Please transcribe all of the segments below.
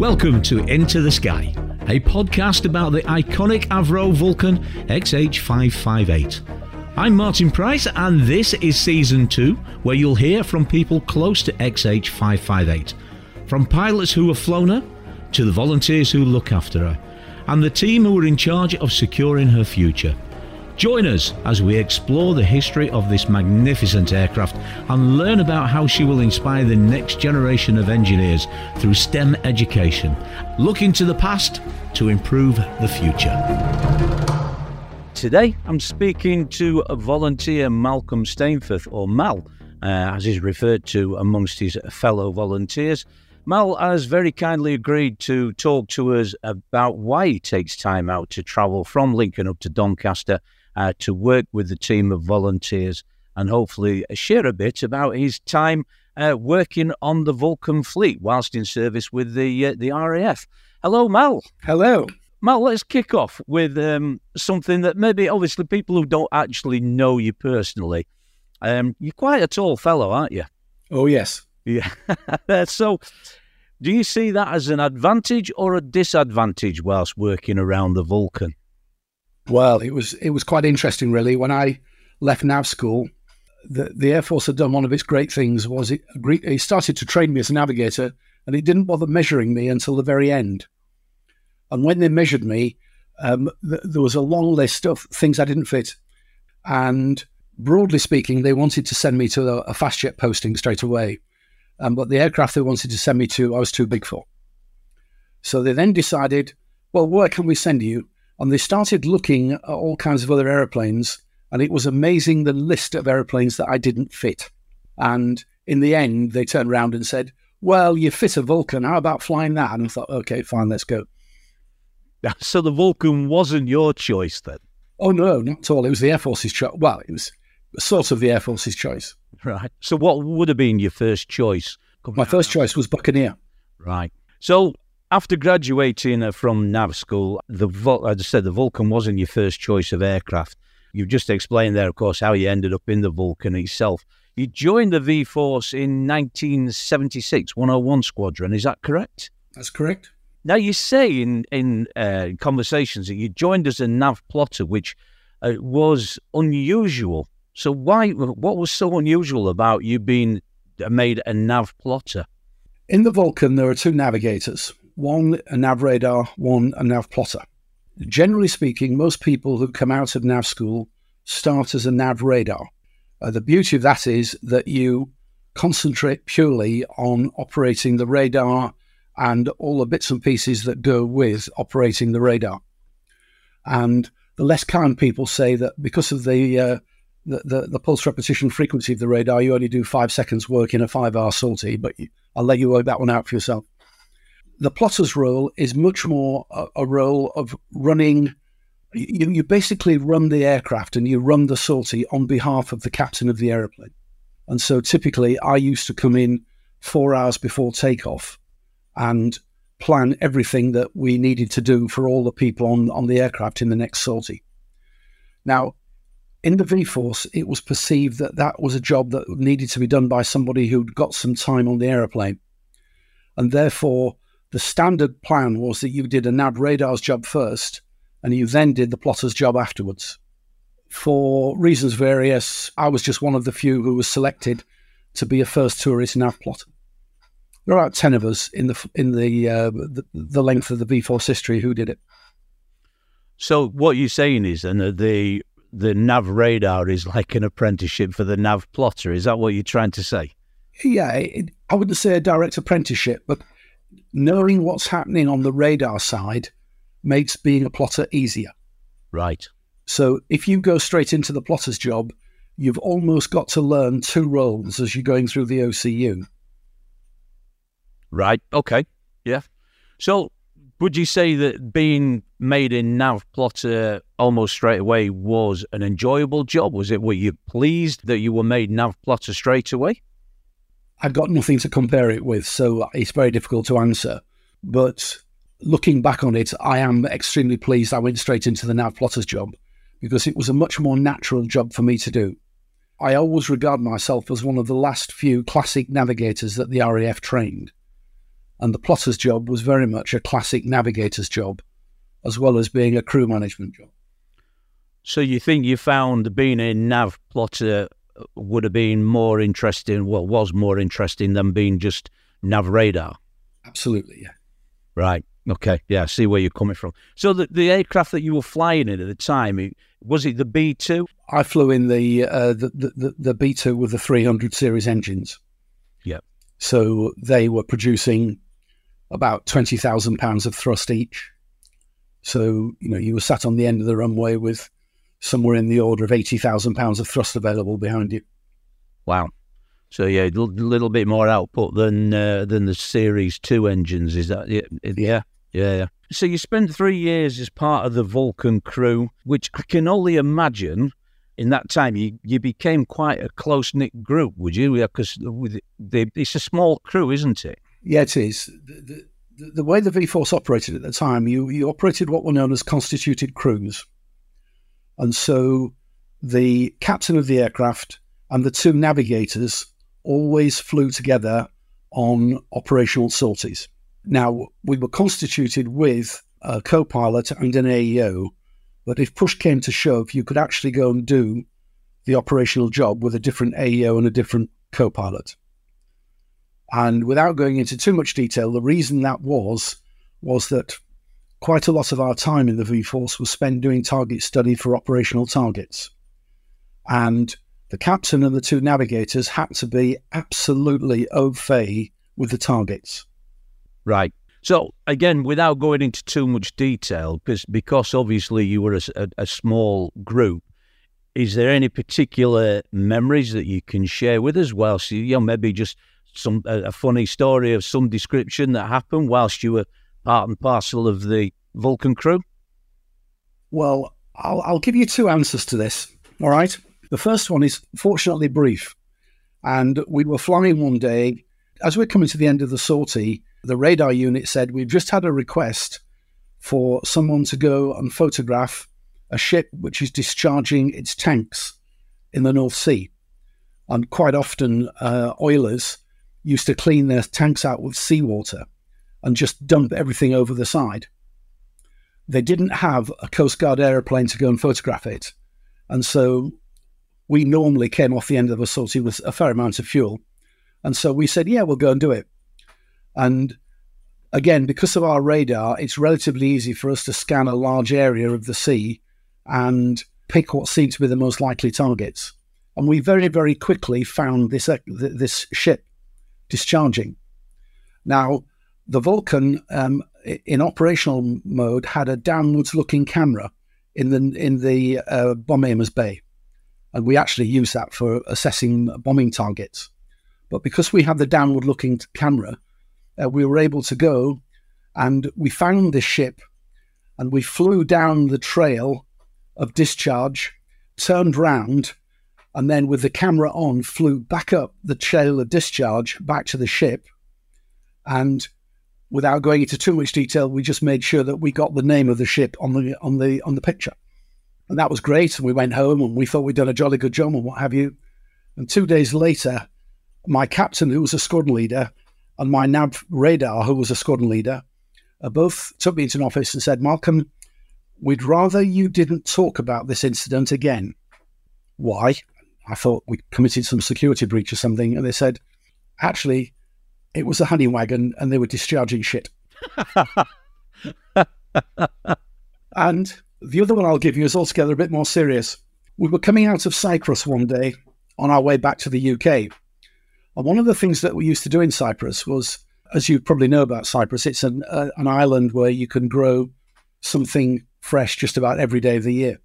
Welcome to Into the Sky, a podcast about the iconic Avro Vulcan XH558. I'm Martin Price, and this is season two, where you'll hear from people close to XH558. From pilots who have flown her, to the volunteers who look after her, and the team who are in charge of securing her future. Join us as we explore the history of this magnificent aircraft and learn about how she will inspire the next generation of engineers through STEM education. Look into the past to improve the future. Today, I'm speaking to volunteer Malcolm Stainforth, or Mal, uh, as he's referred to amongst his fellow volunteers. Mal has very kindly agreed to talk to us about why he takes time out to travel from Lincoln up to Doncaster uh, to work with the team of volunteers and hopefully share a bit about his time uh, working on the Vulcan fleet whilst in service with the uh, the RAF. Hello, Mal. Hello. Mal, let's kick off with um, something that maybe, obviously, people who don't actually know you personally. Um, you're quite a tall fellow, aren't you? Oh, yes. Yeah. so, do you see that as an advantage or a disadvantage whilst working around the Vulcan? Well, it was it was quite interesting, really. When I left nav school, the the Air Force had done one of its great things. Was it it started to train me as a navigator, and it didn't bother measuring me until the very end. And when they measured me, um, th- there was a long list of things I didn't fit, and broadly speaking, they wanted to send me to a, a fast jet posting straight away. Um, but the aircraft they wanted to send me to, I was too big for. So they then decided, well, where can we send you? And they started looking at all kinds of other aeroplanes, and it was amazing the list of aeroplanes that I didn't fit. And in the end, they turned around and said, Well, you fit a Vulcan. How about flying that? And I thought, Okay, fine, let's go. So the Vulcan wasn't your choice then? Oh, no, not at all. It was the Air Force's choice. Well, it was sort of the Air Force's choice. Right. So what would have been your first choice? My first choice was Buccaneer. Right. So after graduating uh, from nav school, the as I said, the Vulcan wasn't your first choice of aircraft. You've just explained there, of course, how you ended up in the Vulcan itself. You joined the V Force in 1976, 101 Squadron. Is that correct? That's correct. Now you say in in uh, conversations that you joined as a nav plotter, which uh, was unusual. So why? What was so unusual about you being made a nav plotter? In the Vulcan, there are two navigators one a nav radar, one a nav plotter. Generally speaking, most people who come out of nav school start as a nav radar. Uh, the beauty of that is that you concentrate purely on operating the radar and all the bits and pieces that go with operating the radar. And the less kind people say that because of the, uh, the, the, the pulse repetition frequency of the radar, you only do five seconds work in a five hour sortie, but I'll let you work that one out for yourself the plotter's role is much more a, a role of running. You, you basically run the aircraft and you run the sortie on behalf of the captain of the aeroplane. And so typically, I used to come in four hours before takeoff and plan everything that we needed to do for all the people on, on the aircraft in the next sortie. Now, in the V Force, it was perceived that that was a job that needed to be done by somebody who'd got some time on the aeroplane. And therefore, the standard plan was that you did a nav radar's job first and you then did the plotter's job afterwards. For reasons various, I was just one of the few who was selected to be a first tourist nav plotter. There are about 10 of us in the in the, uh, the, the length of the V Force history who did it. So what you're saying is then the the nav radar is like an apprenticeship for the nav plotter. Is that what you're trying to say? Yeah, it, I wouldn't say a direct apprenticeship, but knowing what's happening on the radar side makes being a plotter easier. Right. So if you go straight into the plotter's job, you've almost got to learn two roles as you're going through the OCU. Right. Okay. Yeah. So would you say that being made in nav plotter almost straight away was an enjoyable job? Was it were you pleased that you were made nav plotter straight away? I've got nothing to compare it with, so it's very difficult to answer. But looking back on it, I am extremely pleased I went straight into the nav plotter's job because it was a much more natural job for me to do. I always regard myself as one of the last few classic navigators that the RAF trained. And the plotter's job was very much a classic navigator's job, as well as being a crew management job. So you think you found being a nav plotter would have been more interesting, well, was more interesting than being just nav radar? Absolutely, yeah. Right. Okay. Yeah. I see where you're coming from. So the, the aircraft that you were flying in at the time, was it the B two? I flew in the, uh, the, the the B two with the 300 series engines. Yeah. So they were producing about twenty thousand pounds of thrust each. So you know you were sat on the end of the runway with somewhere in the order of eighty thousand pounds of thrust available behind you. Wow. So yeah, a little bit more output than uh, than the Series Two engines. Is that yeah, yeah, yeah. So you spent three years as part of the Vulcan crew, which I can only imagine. In that time, you, you became quite a close knit group, would you? Yeah, because yeah, it's a small crew, isn't it? Yeah, it is. The, the, the way the V Force operated at the time, you you operated what were known as constituted crews, and so the captain of the aircraft and the two navigators always flew together on operational sorties. Now, we were constituted with a co pilot and an AEO, but if push came to shove, you could actually go and do the operational job with a different AEO and a different co pilot. And without going into too much detail, the reason that was was that quite a lot of our time in the V Force was spent doing target study for operational targets. And the captain and the two navigators had to be absolutely au fait with the targets. Right. So again, without going into too much detail, because because obviously you were a, a, small group, is there any particular memories that you can share with us? Whilst you know, maybe just some a, a funny story of some description that happened whilst you were part and parcel of the Vulcan crew. Well, I'll, I'll give you two answers to this. All right. The first one is fortunately brief. And we were flying one day. As we're coming to the end of the sortie, the radar unit said, We've just had a request for someone to go and photograph a ship which is discharging its tanks in the North Sea. And quite often, uh, oilers used to clean their tanks out with seawater and just dump everything over the side. They didn't have a Coast Guard aeroplane to go and photograph it. And so we normally came off the end of a sortie with a fair amount of fuel. And so we said, yeah, we'll go and do it. And again, because of our radar, it's relatively easy for us to scan a large area of the sea and pick what seemed to be the most likely targets. And we very, very quickly found this, uh, this ship discharging. Now, the Vulcan um, in operational mode had a downwards looking camera in the in the uh, bomb aimers bay. And we actually use that for assessing bombing targets. But because we had the downward looking camera, uh, we were able to go and we found this ship and we flew down the trail of discharge, turned round, and then with the camera on, flew back up the trail of discharge back to the ship. And without going into too much detail, we just made sure that we got the name of the ship on the on the on the picture. And that was great. And we went home and we thought we'd done a jolly good job and what have you. And two days later, my captain, who was a squadron leader, and my nav radar, who was a squadron leader, uh, both took me into an office and said, Malcolm, we'd rather you didn't talk about this incident again. Why? I thought we committed some security breach or something. And they said, actually, it was a honey wagon and they were discharging shit. and the other one I'll give you is altogether a bit more serious. We were coming out of Cyprus one day on our way back to the UK. And one of the things that we used to do in Cyprus was, as you probably know about Cyprus, it's an, uh, an island where you can grow something fresh just about every day of the year.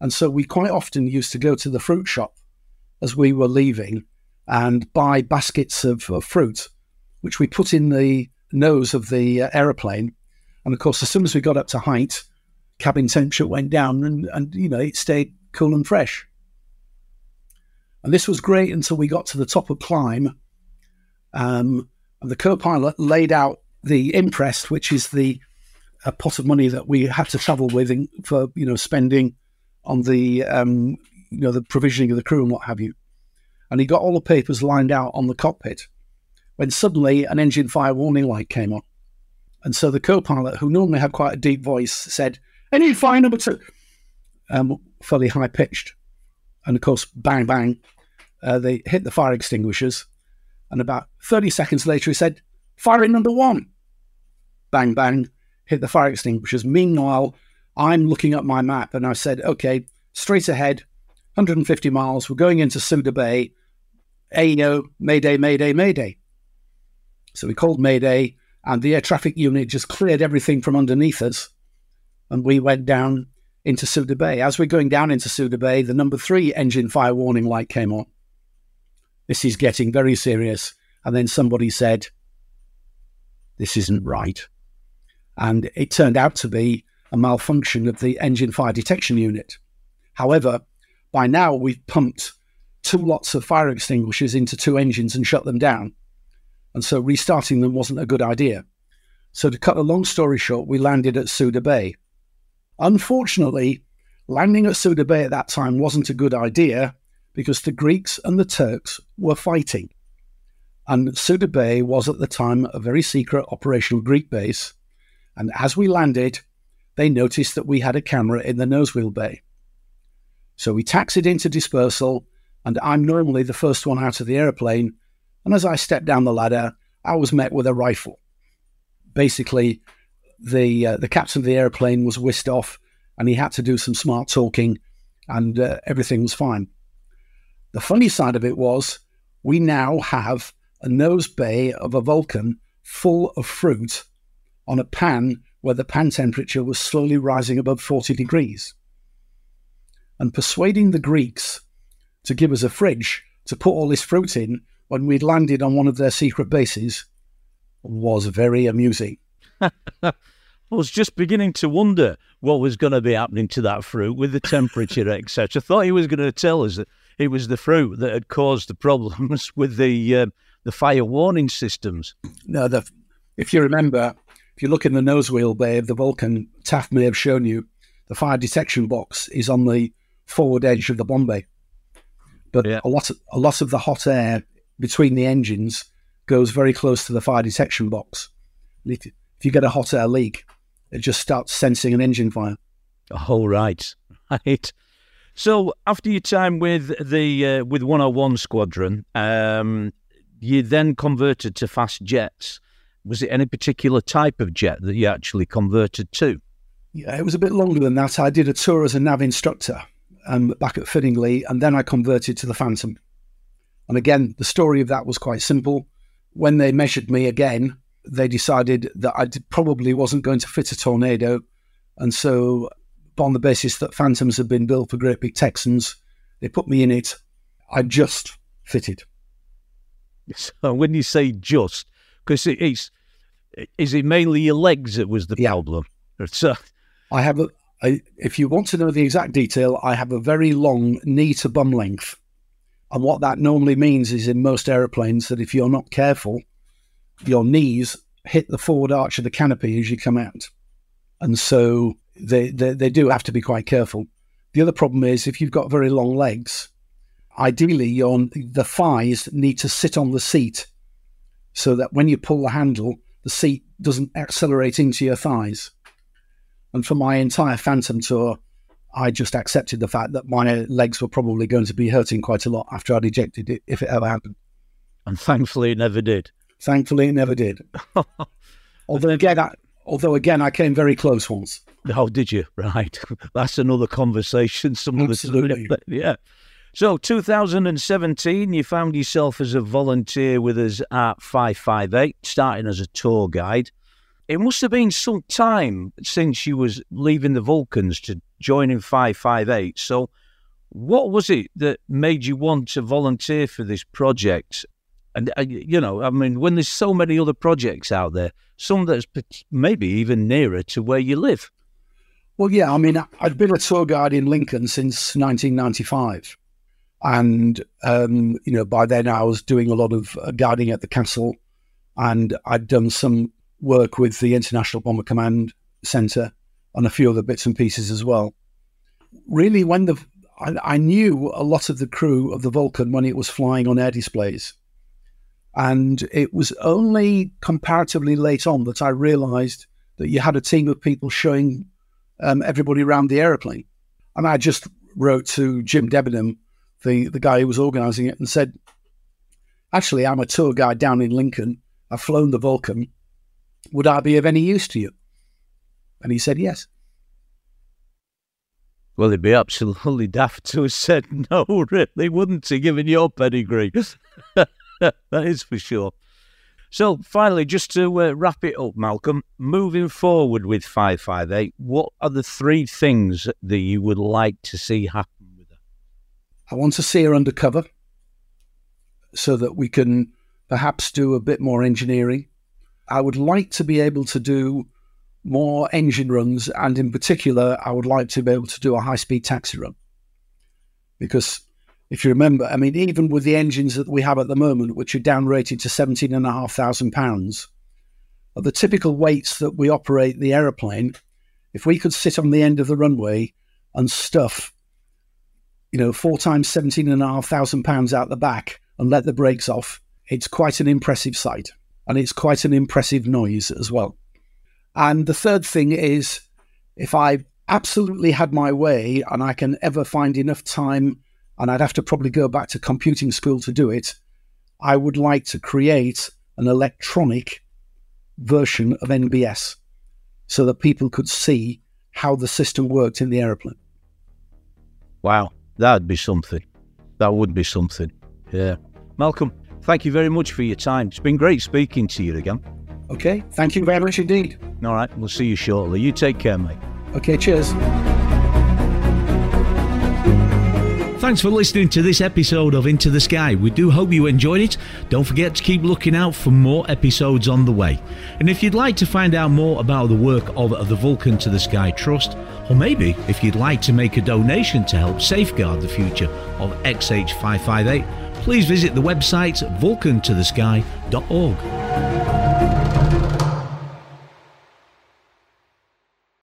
And so we quite often used to go to the fruit shop as we were leaving and buy baskets of, of fruit, which we put in the nose of the uh, aeroplane. And of course, as soon as we got up to height, cabin temperature went down and, and you know, it stayed cool and fresh. And this was great until we got to the top of climb. Um, and the co-pilot laid out the imprest, which is the a pot of money that we had to travel with in, for you know spending on the um, you know the provisioning of the crew and what have you. And he got all the papers lined out on the cockpit. When suddenly an engine fire warning light came on. And so the co pilot, who normally had quite a deep voice, said, Engine fire number two, um, fairly high pitched. And of course, bang, bang, uh, they hit the fire extinguishers. And about 30 seconds later, he said, Fire in number one. Bang, bang, hit the fire extinguishers. Meanwhile, I'm looking at my map and I said, okay, straight ahead, 150 miles, we're going into Suda Bay. AEO, Mayday, Mayday, Mayday. So we called Mayday, and the air traffic unit just cleared everything from underneath us. And we went down into Suda Bay. As we're going down into Suda Bay, the number three engine fire warning light came on. This is getting very serious. And then somebody said, This isn't right. And it turned out to be a malfunction of the engine fire detection unit. However, by now we've pumped two lots of fire extinguishers into two engines and shut them down. And so restarting them wasn't a good idea. So, to cut a long story short, we landed at Suda Bay. Unfortunately, landing at Suda Bay at that time wasn't a good idea because the Greeks and the Turks were fighting. And Suda Bay was at the time a very secret operational Greek base. And as we landed, they noticed that we had a camera in the nosewheel bay. So we taxied into dispersal, and I'm normally the first one out of the airplane. And as I stepped down the ladder, I was met with a rifle. Basically, the uh, the captain of the airplane was whisked off, and he had to do some smart talking, and uh, everything was fine. The funny side of it was we now have a nose bay of a Vulcan full of fruit on a pan where the pan temperature was slowly rising above 40 degrees. And persuading the Greeks to give us a fridge to put all this fruit in when we'd landed on one of their secret bases was very amusing. I was just beginning to wonder what was going to be happening to that fruit with the temperature, etc. I thought he was going to tell us that it was the fruit that had caused the problems with the uh, the fire warning systems. No, the, if you remember, if you look in the nose wheel bay of the Vulcan, Taft may have shown you the fire detection box is on the forward edge of the bomb bay. But yeah. a lot of, a lot of the hot air between the engines goes very close to the fire detection box. If, you get a hot air leak, it just starts sensing an engine fire. Oh right, right. So after your time with the uh, with 101 Squadron, um, you then converted to fast jets. Was it any particular type of jet that you actually converted to? Yeah, it was a bit longer than that. I did a tour as a nav instructor um, back at Finningley, and then I converted to the Phantom. And again, the story of that was quite simple. When they measured me again, they decided that I probably wasn't going to fit a tornado. And so, on the basis that Phantoms had been built for great big Texans, they put me in it. I just fitted. So, when you say just, because it's is it mainly your legs that was the yeah. problem? So uh, I have a. I, if you want to know the exact detail, I have a very long knee to bum length, and what that normally means is in most aeroplanes that if you're not careful, your knees hit the forward arch of the canopy as you come out, and so they they, they do have to be quite careful. The other problem is if you've got very long legs, ideally your the thighs need to sit on the seat so that when you pull the handle, the seat doesn't accelerate into your thighs. And for my entire Phantom tour, I just accepted the fact that my legs were probably going to be hurting quite a lot after I'd ejected it, if it ever happened. And thankfully, it never did. Thankfully, it never did. although again, I, although again, I came very close once. Oh, did you? Right. That's another conversation. Some Absolutely. yeah. So, 2017, you found yourself as a volunteer with us at 558, starting as a tour guide. It must have been some time since you was leaving the Vulcans to joining 558. So, what was it that made you want to volunteer for this project? And, uh, you know, I mean, when there's so many other projects out there, some that's maybe even nearer to where you live. Well, yeah, I mean, I've been a tour guide in Lincoln since 1995. And, um, you know, by then I was doing a lot of uh, guarding at the castle and I'd done some work with the International Bomber Command Center and a few other bits and pieces as well. Really, when the I, I knew a lot of the crew of the Vulcan when it was flying on air displays. And it was only comparatively late on that I realized that you had a team of people showing um, everybody around the aeroplane. And I just wrote to Jim Debenham, the, the guy who was organizing it, and said, Actually, I'm a tour guide down in Lincoln. I've flown the Vulcan. Would I be of any use to you? And he said, Yes. Well, he'd be absolutely daft to have said no, really, wouldn't he, given your pedigree? that is for sure. So, finally, just to uh, wrap it up, Malcolm, moving forward with 558, what are the three things that you would like to see happen with her? I want to see her undercover so that we can perhaps do a bit more engineering. I would like to be able to do more engine runs, and in particular, I would like to be able to do a high speed taxi run. Because if you remember, I mean, even with the engines that we have at the moment, which are down rated to seventeen and a half thousand pounds, at the typical weights that we operate the aeroplane, if we could sit on the end of the runway and stuff, you know, four times seventeen and a half thousand pounds out the back and let the brakes off, it's quite an impressive sight and it's quite an impressive noise as well. And the third thing is if I absolutely had my way and I can ever find enough time, and I'd have to probably go back to computing school to do it, I would like to create an electronic version of NBS so that people could see how the system worked in the aeroplane. Wow, that'd be something. That would be something. Yeah. Malcolm, thank you very much for your time. It's been great speaking to you again. Okay. Thank you very much indeed. All right. We'll see you shortly. You take care, mate. Okay. Cheers. Thanks for listening to this episode of Into the Sky. We do hope you enjoyed it. Don't forget to keep looking out for more episodes on the way. And if you'd like to find out more about the work of the Vulcan to the Sky Trust, or maybe if you'd like to make a donation to help safeguard the future of XH558, please visit the website vulcantothesky.org.